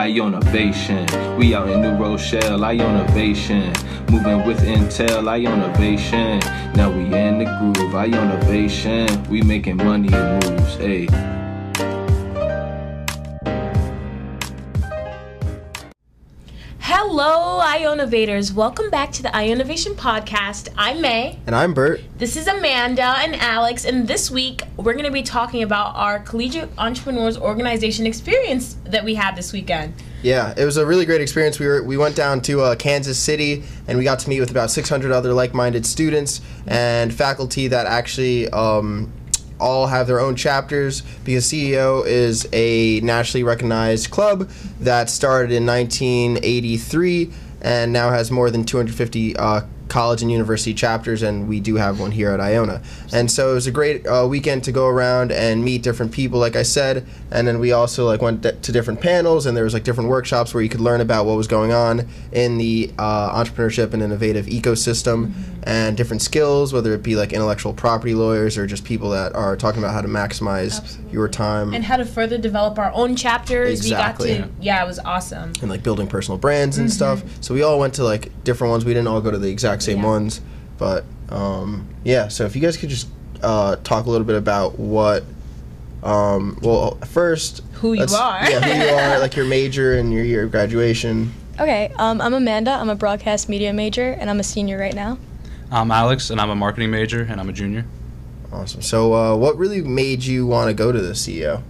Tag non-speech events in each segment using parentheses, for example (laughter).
I own. We out in New Rochelle, I own. Moving with Intel, I own. Now we in the groove, I own. We making money and moves, ayy. Ionavators. Welcome back to the Ionavation Podcast. I'm May. And I'm Bert. This is Amanda and Alex, and this week we're going to be talking about our collegiate entrepreneurs organization experience that we had this weekend. Yeah, it was a really great experience. We were we went down to uh, Kansas City and we got to meet with about 600 other like-minded students and faculty that actually um, all have their own chapters because CEO is a nationally recognized club that started in 1983 and now has more than 250 uh, college and university chapters, and we do have one here at Iona. And so it was a great uh, weekend to go around and meet different people, like I said. And then we also like went to different panels, and there was like different workshops where you could learn about what was going on in the uh, entrepreneurship and innovative ecosystem, and different skills, whether it be like intellectual property lawyers or just people that are talking about how to maximize Absolutely. your time And how to further develop our own chapters. Exactly. We got to, yeah, it was awesome. and like building personal brands and stuff. So we all went to like different ones. We didn't all go to the exact same. Yeah. ones, but um, yeah. So if you guys could just uh, talk a little bit about what, um, well, first Who you are. yeah, who you (laughs) are, like your major and your year of graduation. Okay, um, I'm Amanda. I'm a broadcast media major, and I'm a senior right now. I'm Alex, and I'm a marketing major, and I'm a junior. Awesome. So uh, what really made you want to go to the CEO?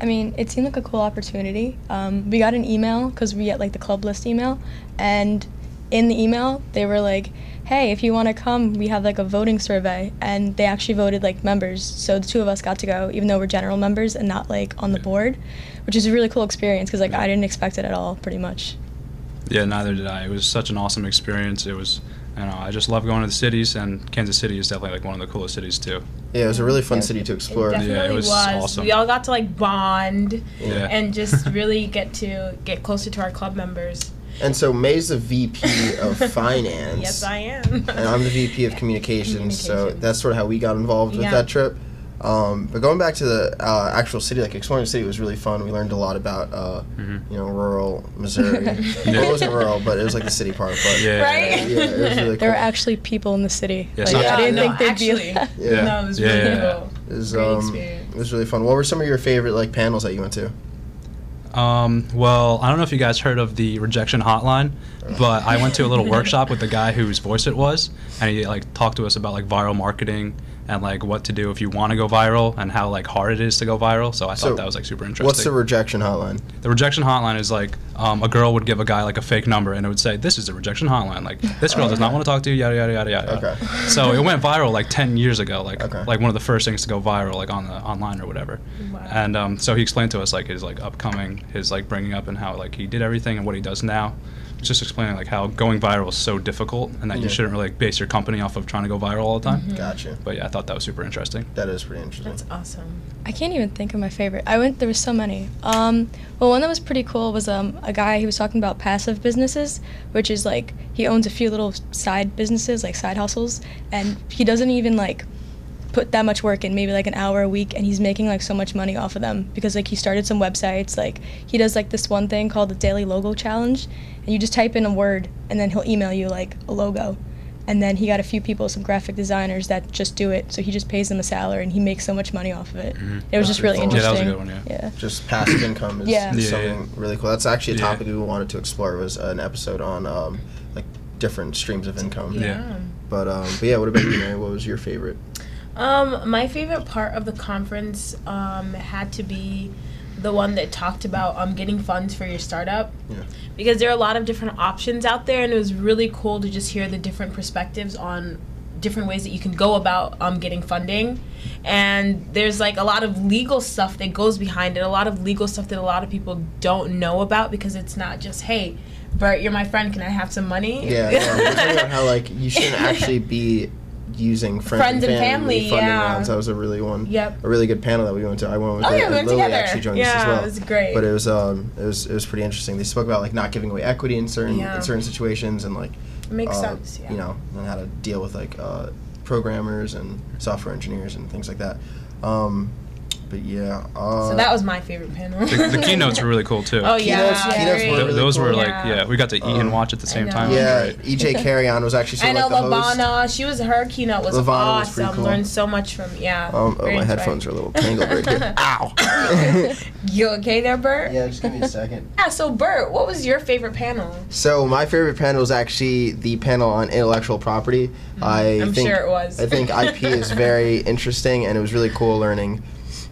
I mean, it seemed like a cool opportunity. Um, we got an email because we get like the club list email, and in the email they were like, "Hey, if you want to come, we have like a voting survey," and they actually voted like members. So the two of us got to go, even though we're general members and not like on the board, which is a really cool experience because like I didn't expect it at all, pretty much. Yeah, neither did I. It was such an awesome experience. It was, I know, uh, I just love going to the cities, and Kansas City is definitely like one of the coolest cities too. Yeah, it was a really fun Yeah. city to explore. It definitely Yeah, it was awesome. We all got to like bond Yeah. and just (laughs) really get to get closer to our club members. And so May's the VP of (laughs) finance. Yes, I am. and I'm the VP of communications, so that's sort of how we got involved with Yeah. that trip. Um, but going back to the uh, actual city, like exploring the city was really fun. We learned a lot about, uh, Mhm. you know, rural Missouri. well, (laughs) it wasn't rural, but it was like the city part. But Yeah. Right? yeah, it was really cool. There were actually people in the city. Yeah, like, so- I didn't no, think they'd actually. be. Like, Yeah. No, it was Yeah, really yeah, yeah. cool. It was, um, it was really fun. What were some of your favorite like panels that you went to? Um, well, I don't know if you guys heard of the rejection hotline, but I went to a little workshop with the guy whose voice it was, and he like talked to us about like viral marketing and like what to do if you want to go viral and how like hard it is to go viral. So I So, thought that was like super interesting. What's the rejection hotline? The rejection hotline is like um, a girl would give a guy like a fake number and it would say, "This is the rejection hotline." Like this girl does not want to talk to you. Yada yada yada yada. Okay. So it went viral like ten years ago. Like Okay. like one of the first things to go viral like on the online or whatever. Wow. And um, so he explained to us like his like upcoming, his like bringing up and how like he did everything and what he does now. Just explaining like how going viral is so difficult and that Yeah. you shouldn't really like, base your company off of trying to go viral all the time. Mm-hmm. Gotcha. But yeah, I thought that was super interesting. That is pretty interesting. That's awesome. I can't even think of my favorite. I went. There was so many. Um, well, one that was pretty cool was um, a guy. who was talking about passive businesses, which is like he owns a few little side businesses, like side hustles, and he doesn't even like put that much work in, maybe like an hour a week, and he's making like so much money off of them because like he started some websites. Like he does like this one thing called the Daily Logo Challenge, and you just type in a word, and then he'll email you like a logo. And then he got a few people, some graphic designers that just do it. So he just pays them a salary, and he makes so much money off of it. Mhm. It was just really Yeah, that was a interesting. good one, yeah. Yeah. just passive (clears throat) income is, Yeah. is Yeah, something really cool. That's actually a Yeah. topic we wanted to explore. Was an episode on um, like different streams of income. Yeah. But um, but yeah, what about you, Mary? What was your favorite? Um, my favorite part of the conference um, had to be the one that talked about um, getting funds for your startup. Yeah. Because there are a lot of different options out there, and it was really cool to just hear the different perspectives on different ways that you can go about um, getting funding. And there's like a lot of legal stuff that goes behind it, a lot of legal stuff that a lot of people don't know about because it's not just, hey, Bert, you're my friend, can I have some money? Yeah, yeah. We're talking about how like you shouldn't actually be using friends, Friends and family, funding yeah. rounds. That was a really one. Yep. A really good panel that we went to. I went with Oh, it, yeah, we went Lily together. actually joined us Yeah, as well. it was great. But it was um it was it was pretty interesting. They spoke about like not giving away equity in certain Yeah. in certain situations and like It makes uh, sense, yeah. You know, and how to deal with like uh, programmers and software engineers and things like that. Um, but yeah. Uh, So that was my favorite panel. The, the (laughs) keynotes were really cool too. Oh yeah, Keynotes- yeah. keynotes were really those were like Yeah. yeah, we got to eat and Um, watch at the same time. yeah. It was great. EJ Carrion was actually sort I know like the host. She was her keynote was Lavana was awesome. cool. Learned so much from yeah. Um, oh, my inspiring. headphones are a little tangled right here. (laughs) Ow. (laughs) You okay there, Bert? yeah, just give me a second. Yeah, So Bert, what was your favorite panel? So my favorite panel was actually the panel on intellectual property. I Mm-hmm. I'm think sure it was. I think IP is very interesting, and it was really cool learning.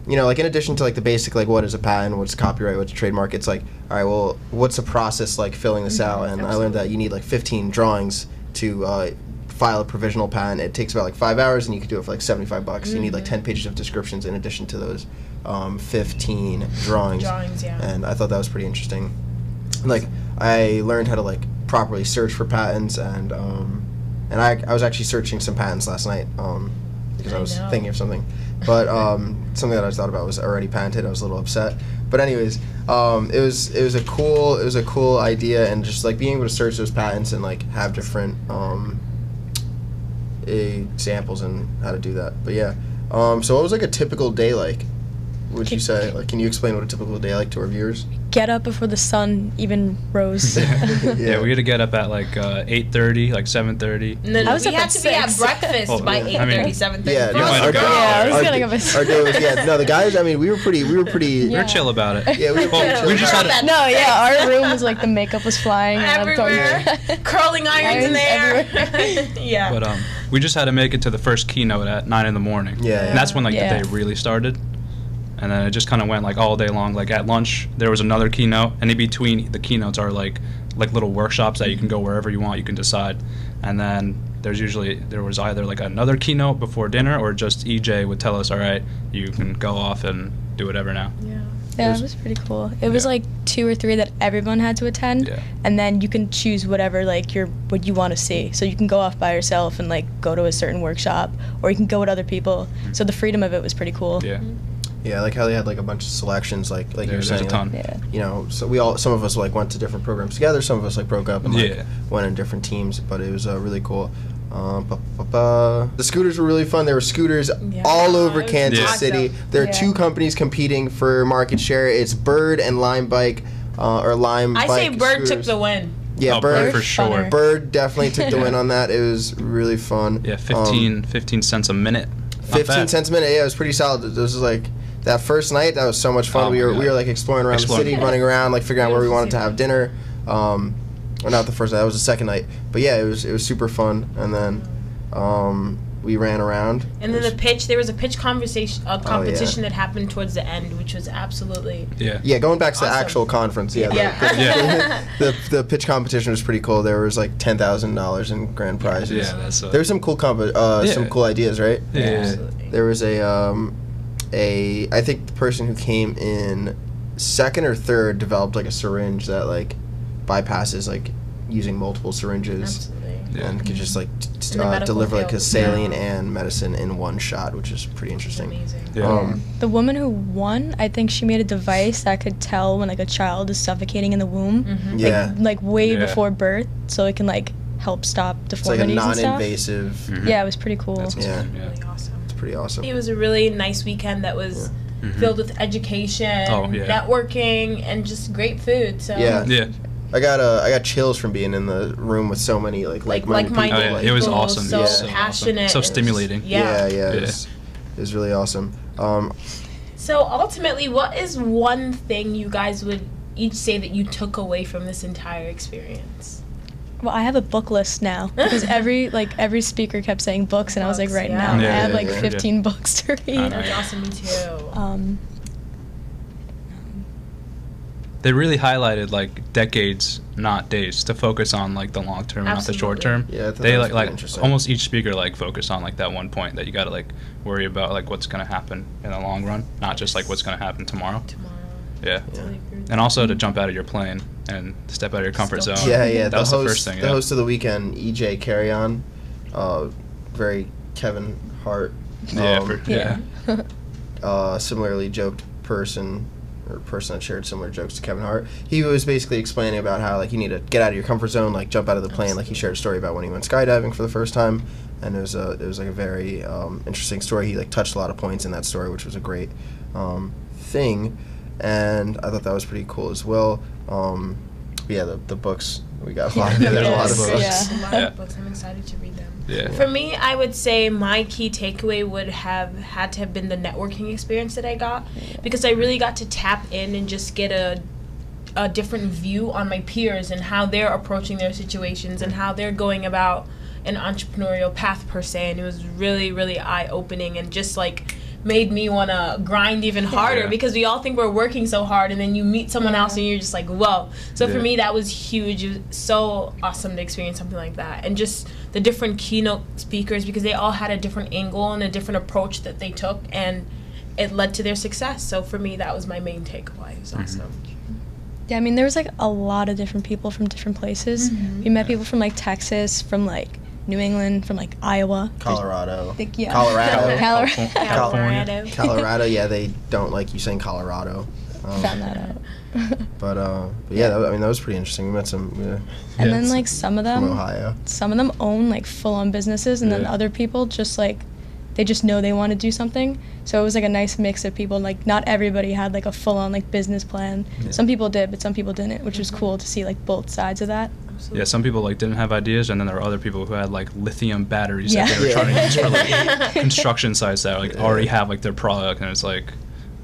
You know, like in addition to like the basic like what is a patent, what's copyright, what's a trademark. It's like all right, well, what's the process like filling this out? And I learned that you need like 15 drawings to uh, file a provisional patent. It takes about like five hours, and you can do it for like 75 bucks. You need like 10 pages of descriptions in addition to those um, 15 drawings. Drawings, yeah. And I thought that was pretty interesting like I learned how to like properly search for patents and um, and I, I was actually searching some patents last night um, because I, I was know. thinking of something but um, something that I thought about was already patented. I was a little upset. But anyways um, it was it was a cool it was a cool idea and just like being able to search those patents and like have different um, examples and how to do that. But yeah um, so what was like a typical day like would you say like can you explain what a typical day like to our viewers Get up before the sun even rose. (laughs) Yeah, we had to get up at like uh, 8:30, like 7:30. And then I was we up had at to be at breakfast Oh, by yeah. I mean- 8:30, 7:30. Yeah, For no, our day- Yeah, I was our gonna day- our day was- yeah, no, the guys. I mean, we were pretty. We were pretty. We Yeah. were chill about it. Yeah, we were Well, chill we just had it. no, yeah, our room was like the makeup was flying. and Everywhere. (laughs) Curling irons in Irons there. (laughs) yeah. But um, we just had to make it to the first keynote at nine in the morning. Yeah. And that's when like the day really started. And then it just kind of went like all day long. Like at lunch, there was another keynote, and in between the keynotes are like like little workshops that you can go wherever you want. You can decide. And then there's usually there was either like another keynote before dinner, or just EJ would tell us, all right, you can go off and do whatever now. yeah. Yeah, There's- it was pretty cool. It was like two or three that everyone had to attend, Yeah. and then you can choose whatever like your what you want to see. So you can go off by yourself and like go to a certain workshop, or you can go with other people. Mm-hmm. So the freedom of it was pretty cool. Yeah. Mm-hmm. Yeah, like how they had like a bunch of selections, like like you There- were there's saying. a ton. like, Yeah. you know, so we all some of us like went to different programs together. Some of us like broke up and like Yeah. went in different teams. But it was uh, really cool. Um, ba- ba- ba. The scooters were really fun. There were scooters Yeah, all over it was Kansas Yeah. City. There are Yeah. two companies competing for market share. It's Bird and Lime Bike, uh, or Lime. I say Bike Bird took scooters. the win. Yeah, Oh, Bird. for sure. Bird definitely took the (laughs) win on that. It was really fun. Yeah, Um, 15, 15 cents a minute. Not 15 bad. cents a minute. Yeah, it was pretty solid. This was like that first night. That was so much fun. Oh we my were we were like exploring around Exploring. the city, running around, like figuring out where we wanted to have dinner. Um, well, not the first night. That was the second night. But yeah, it was it was super fun. And then um, we ran around. And then the pitch, there was a pitch conversation, Oh, a competition that happened towards the end, which was absolutely Yeah. yeah, going back to the actual conference. Yeah, the- Yeah. The, (laughs) Yeah. the, the pitch competition was pretty cool. There was like ten thousand dollars in grand prizes. Yeah, that's uh, There were some cool comp- uh, some cool ideas, right? Yeah. absolutely. There was a um, a I think the person who came in second or third developed like a syringe that like bypasses like using multiple syringes Absolutely. Yeah. and could just like t- t- In the uh, medical deliver like a saline yeah. and medicine in one shot, which is pretty interesting. Amazing. Yeah. Um, The woman who won, I think she made a device that could tell when like a child is suffocating in the womb, Mhm. Yeah. like, like way Yeah. before birth, so it can like help stop deformities. It's like a and stuff. non-invasive. Mhm. Yeah, it was pretty cool. That's Yeah. awesome, yeah. Really awesome. It's pretty awesome. It was a really nice weekend that was Mhm. filled with education, Oh, yeah. networking, and just great food. So Yeah. Yeah. I got uh, I got chills from being in the room with so many like like like-minded like-minded people. Oh, yeah. like- It was people, awesome. So Yeah. So passionate. So and just- stimulating. yeah, Yeah. yeah, it was, it was really awesome. Um, So ultimately, what is one thing you guys would each say that you took away from this entire experience? Well, I have a book list now (laughs) because every like every speaker kept saying books, and I was like, right yeah. now Yeah, I have yeah, like yeah. 15 books to read. know. That's awesome. Me too. Um, They really highlighted like decades, not days, to focus on like the long term, not the short term. Yeah, they like like almost each speaker like focused on like that one point that you got to like worry about like what's gonna happen in the long run, not just like what's gonna happen tomorrow. Tomorrow. Yeah. Totally agree with And also to jump out of your plane and step out of your comfort Still- zone. yeah, yeah. That the was host, the first thing. the yeah. host of the weekend, EJ Carrion, uh, very Kevin Hart. Yeah, um, for- yeah. (laughs) uh, similarly joked person or person that shared similar jokes to Kevin Hart. He was basically explaining about how like you need to get out of your comfort zone, like jump out of the plane. Like he shared a story about when he went skydiving for the first time, and it was a it was like a very um, interesting story. He like touched a lot of points in that story, which was a great um, thing, and I thought that was pretty cool as well. Um, yeah, the, the books we got a lot. Yeah, there's a lot of books. Yeah. A lot of books. I'm excited to read them. Yeah. For me, I would say my key takeaway would have had to have been the networking experience that I got because I really got to tap in and just get a a different view on my peers and how they're approaching their situations and how they're going about an entrepreneurial path per se and it was really really eye opening and just like made me want to grind even harder Yeah. because we all think we're working so hard and then you meet someone else and you're just like whoa so for me that was huge it was so awesome to experience something like that and just the different keynote speakers because they all had a different angle and a different approach that they took and it led to their success so for me that was my main takeaway it was Mm-hmm. awesome Yeah, I mean, there was like a lot of different people from different places. Mhm. We met people from like Texas, from like New England, from like Iowa. Colorado. I Think- yeah. Colorado. (laughs) Colorado. Colorado. (laughs) Colorado, yeah, they don't like you saying Colorado. Um, Found that out. (laughs) But, uh, but yeah, that, I mean that was pretty interesting. We met some uh, and Yeah. then like some of from them, Ohio. some of them own like full on businesses, and then other people just like they just know they want to do something. So it was like a nice mix of people. Like not everybody had like a full on like business plan. Yeah. Some people did, but some people didn't, which was cool to see like both sides of that. Absolutely. Yeah, some people like didn't have ideas, and then there were other people who had like lithium batteries Yeah. that they were trying to use for like (laughs) construction sites that like Yeah. already have like their product, and it's like,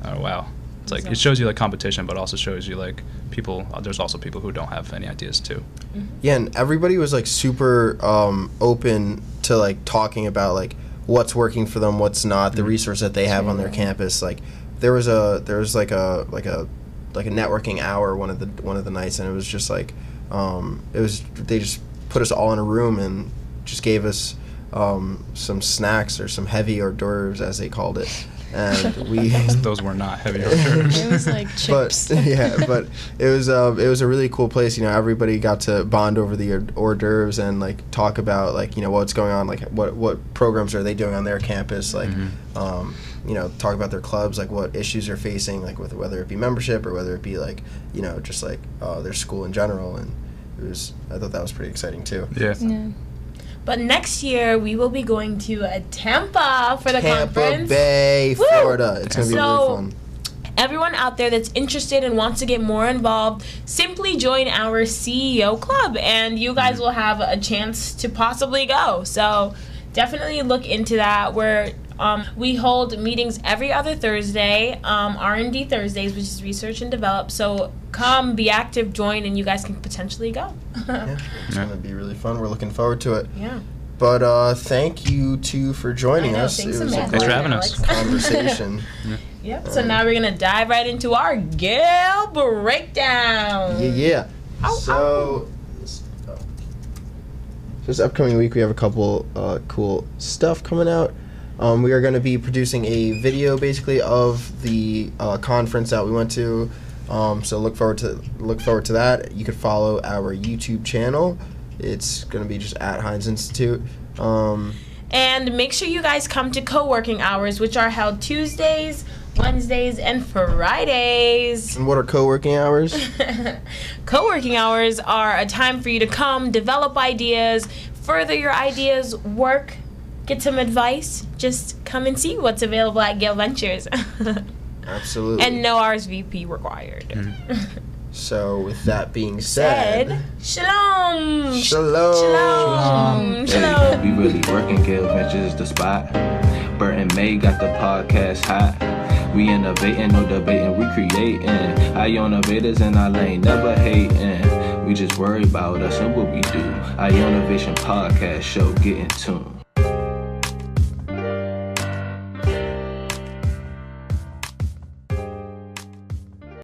oh wow, it's like it shows you like competition, but also shows you like people. Uh, there's also people who don't have any ideas too. Yeah, and everybody was like super um, open to like talking about like what's working for them, what's not, the Mhm. resource that they have on their campus. Like there was a there was like a like a like a networking hour one of the one of the nights, and it was just like um, it was they just put us all in a room and just gave us um, some snacks or some heavy hors d'oeuvres as they called it, and (laughs) we (laughs) Those were not heavy hors d'oeuvres. It was like (laughs) chips. but yeah, but it was uh, it was a really cool place. You know, everybody got to bond over the hors- hors d'oeuvres and like talk about like you know what's going on, like what what programs are they doing on their campus, like Mhm. um, you know talk about their clubs, like what issues they're facing, like with whether it be membership or whether it be like you know just like uh, their school in general. And it was I thought that was pretty exciting too. yeah. yeah. But next year we will be going to uh, Tampa for the Tampa conference. Bay, Woo! Florida. It's gonna be So- really fun. Everyone out there that's interested and wants to get more involved, simply join our CEO club, and you guys will have a chance to possibly go. So definitely look into that. Where um, we hold meetings every other Thursday, um, R and D Thursdays, which is research and develop. So come, be active, join, and you guys can potentially go. (laughs) (laughs) Yeah, it's gonna be really fun. We're looking forward to it. yeah. But uh, thank you two for joining know, us. thanks it was a. Thanks for great having us. (laughs) conversation. Yep. So now we're gonna dive right into our Gael breakdown. yeah, yeah. Ow, so, this, this upcoming week we have a couple uh, cool stuff coming out. Um, we are going to be producing a video basically of the uh, conference that we went to. Um, so look forward to look forward to that. You could follow our YouTube channel. It's going to be just at Hynes Institute. Um, And make sure you guys come to co working hours, which are held Tuesdays, Wednesdays, and Fridays. and what are co-working hours? (laughs) co working hours are a time for you to come, develop ideas, further your ideas, work, get some advice. Just come and see what's available at Gael Ventures. (laughs) Absolutely. and no RSVP required. Mm-hmm. (laughs) So with that being said, Said, shalom. shalom. Shalom. Hey, Shalom. we really working, Gael Ventures the spot. Bert and May got the podcast hot. We innovating, no debating, we creating. I innovators in our lane, never hating. We just worry about us and what we do. Our innovation podcast show, get in tune.